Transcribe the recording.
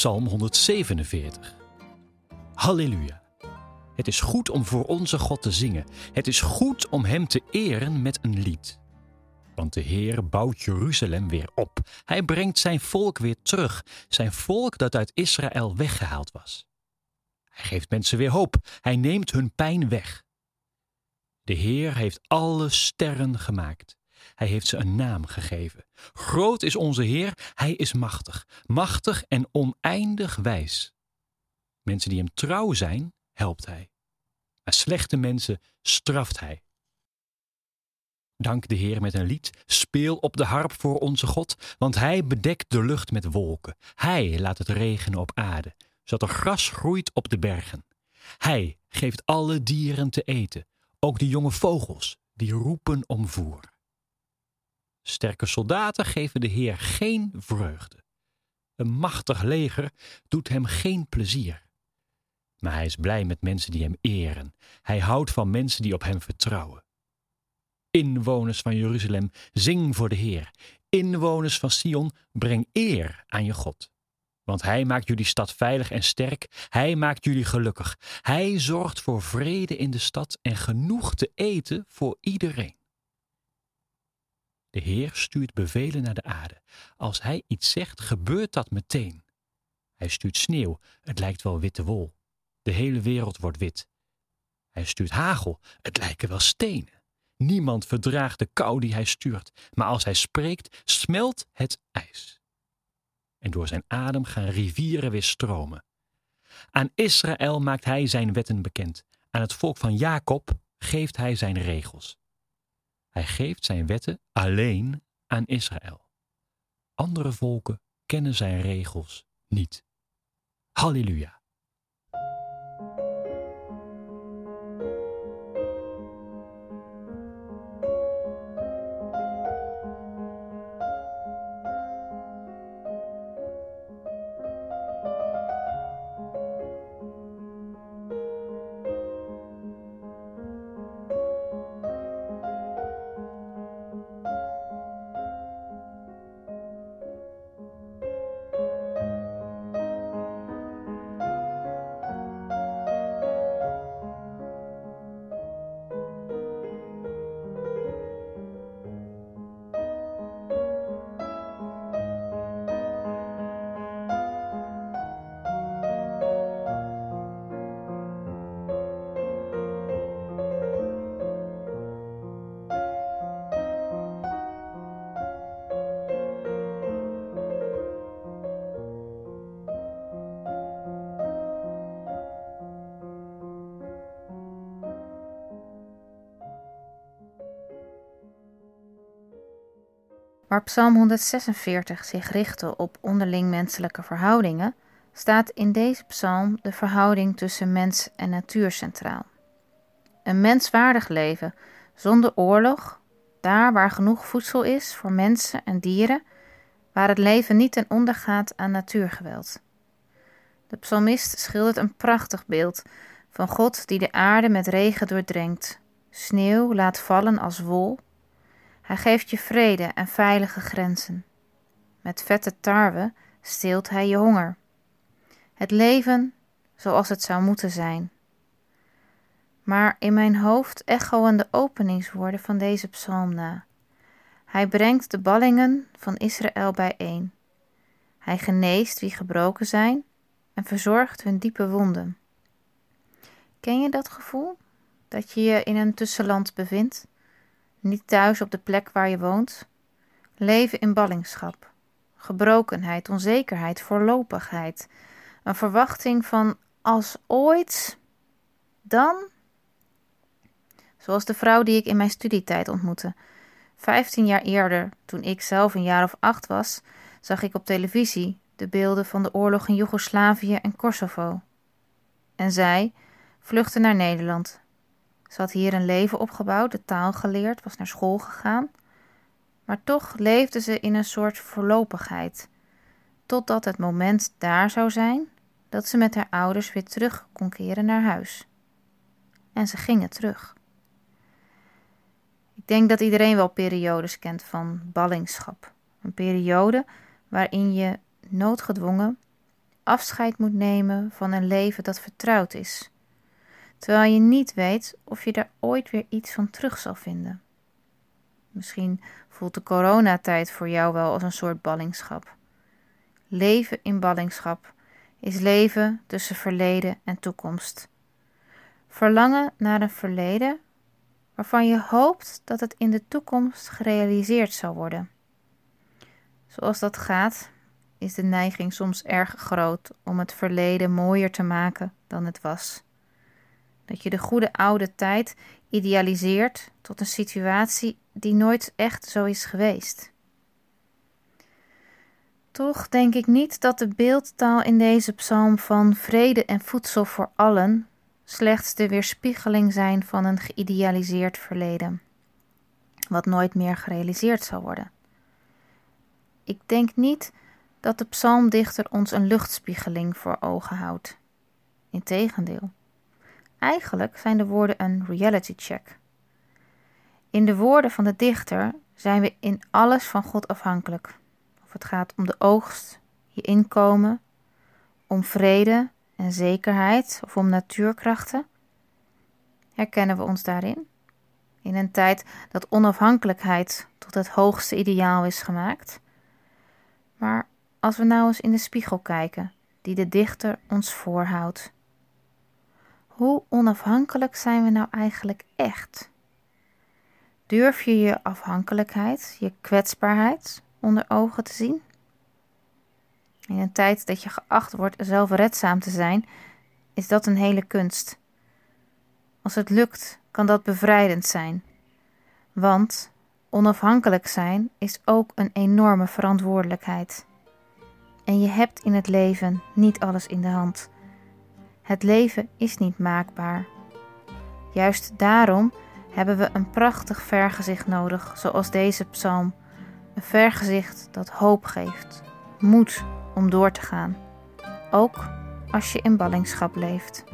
Psalm 147. Halleluja. Het is goed om voor onze God te zingen. Het is goed om Hem te eren met een lied. Want de Heer bouwt Jeruzalem weer op. Hij brengt zijn volk weer terug. Zijn volk dat uit Israël weggehaald was. Hij geeft mensen weer hoop. Hij neemt hun pijn weg. De Heer heeft alle sterren gemaakt. Hij heeft ze een naam gegeven. Groot is onze Heer, Hij is machtig, machtig en oneindig wijs. Mensen die Hem trouw zijn, helpt Hij. Maar slechte mensen straft Hij. Dank de Heer met een lied, speel op de harp voor onze God, want Hij bedekt de lucht met wolken. Hij laat het regenen op aarde, zodat er gras groeit op de bergen. Hij geeft alle dieren te eten, ook de jonge vogels, die roepen om voer. Sterke soldaten geven de Heer geen vreugde. Een machtig leger doet hem geen plezier. Maar hij is blij met mensen die hem eren. Hij houdt van mensen die op hem vertrouwen. Inwoners van Jeruzalem, zing voor de Heer. Inwoners van Sion, breng eer aan je God. Want hij maakt jullie stad veilig en sterk. Hij maakt jullie gelukkig. Hij zorgt voor vrede in de stad en genoeg te eten voor iedereen. De Heer stuurt bevelen naar de aarde. Als Hij iets zegt, gebeurt dat meteen. Hij stuurt sneeuw, het lijkt wel witte wol. De hele wereld wordt wit. Hij stuurt hagel, het lijken wel stenen. Niemand verdraagt de kou die hij stuurt, maar als hij spreekt, smelt het ijs. En door zijn adem gaan rivieren weer stromen. Aan Israël maakt hij zijn wetten bekend. Aan het volk van Jacob geeft hij zijn regels. Hij geeft zijn wetten alleen aan Israël. Andere volken kennen zijn regels niet. Halleluja. Waar Psalm 146 zich richtte op onderling menselijke verhoudingen, staat in deze psalm de verhouding tussen mens en natuur centraal. Een menswaardig leven zonder oorlog, daar waar genoeg voedsel is voor mensen en dieren, waar het leven niet ten onder gaat aan natuurgeweld. De psalmist schildert een prachtig beeld van God die de aarde met regen doordrenkt, sneeuw laat vallen als wol hij geeft je vrede en veilige grenzen. Met vette tarwe steelt hij je honger. Het leven zoals het zou moeten zijn. Maar in mijn hoofd echoen de openingswoorden van deze psalm na. Hij brengt de ballingen van Israël bijeen. Hij geneest wie gebroken zijn en verzorgt hun diepe wonden. Ken je dat gevoel? Dat je je in een tussenland bevindt? Niet thuis op de plek waar je woont. Leven in ballingschap, gebrokenheid, onzekerheid, voorlopigheid, een verwachting van als ooit, dan. Zoals de vrouw die ik in mijn studietijd ontmoette. Vijftien jaar eerder, toen ik zelf een jaar of acht was, zag ik op televisie de beelden van de oorlog in Joegoslavië en Kosovo. En zij vluchtte naar Nederland ze had hier een leven opgebouwd, de taal geleerd, was naar school gegaan. Maar toch leefde ze in een soort voorlopigheid, totdat het moment daar zou zijn dat ze met haar ouders weer terug kon keren naar huis. En ze gingen terug. Ik denk dat iedereen wel periodes kent van ballingschap. Een periode waarin je noodgedwongen afscheid moet nemen van een leven dat vertrouwd is, terwijl je niet weet of je daar ooit weer iets van terug zal vinden. Misschien voelt de coronatijd voor jou wel als een soort ballingschap. Leven in ballingschap is leven tussen verleden en toekomst. Verlangen naar een verleden waarvan je hoopt dat het in de toekomst gerealiseerd zal worden. Zoals dat gaat, is de neiging soms erg groot om het verleden mooier te maken dan het was. Dat je de goede oude tijd idealiseert tot een situatie die nooit echt zo is geweest. Toch denk ik niet dat de beeldtaal in deze psalm van vrede en voedsel voor allen slechts de weerspiegeling zijn van een geïdealiseerd verleden, wat nooit meer gerealiseerd zal worden. Ik denk niet dat de psalmdichter ons een luchtspiegeling voor ogen houdt. Integendeel. Eigenlijk zijn de woorden een reality check. In de woorden van de dichter zijn we in alles van God afhankelijk. Of het gaat om de oogst, je inkomen, om vrede en zekerheid of om natuurkrachten. Herkennen we ons daarin? In een tijd dat onafhankelijkheid tot het hoogste ideaal is gemaakt. Maar als we nou eens in de spiegel kijken, die de dichter ons voorhoudt. Hoe onafhankelijk zijn we nou eigenlijk echt? Durf je je afhankelijkheid, je kwetsbaarheid onder ogen te zien? In een tijd dat je geacht wordt zelfredzaam te zijn, is dat een hele kunst. Als het lukt, kan dat bevrijdend zijn. Want onafhankelijk zijn is ook een enorme verantwoordelijkheid. En je hebt in het leven niet alles in de hand. Het leven is niet maakbaar. Juist daarom hebben we een prachtig vergezicht nodig, zoals deze psalm. Een vergezicht dat hoop geeft, moed om door te gaan, ook als je in ballingschap leeft.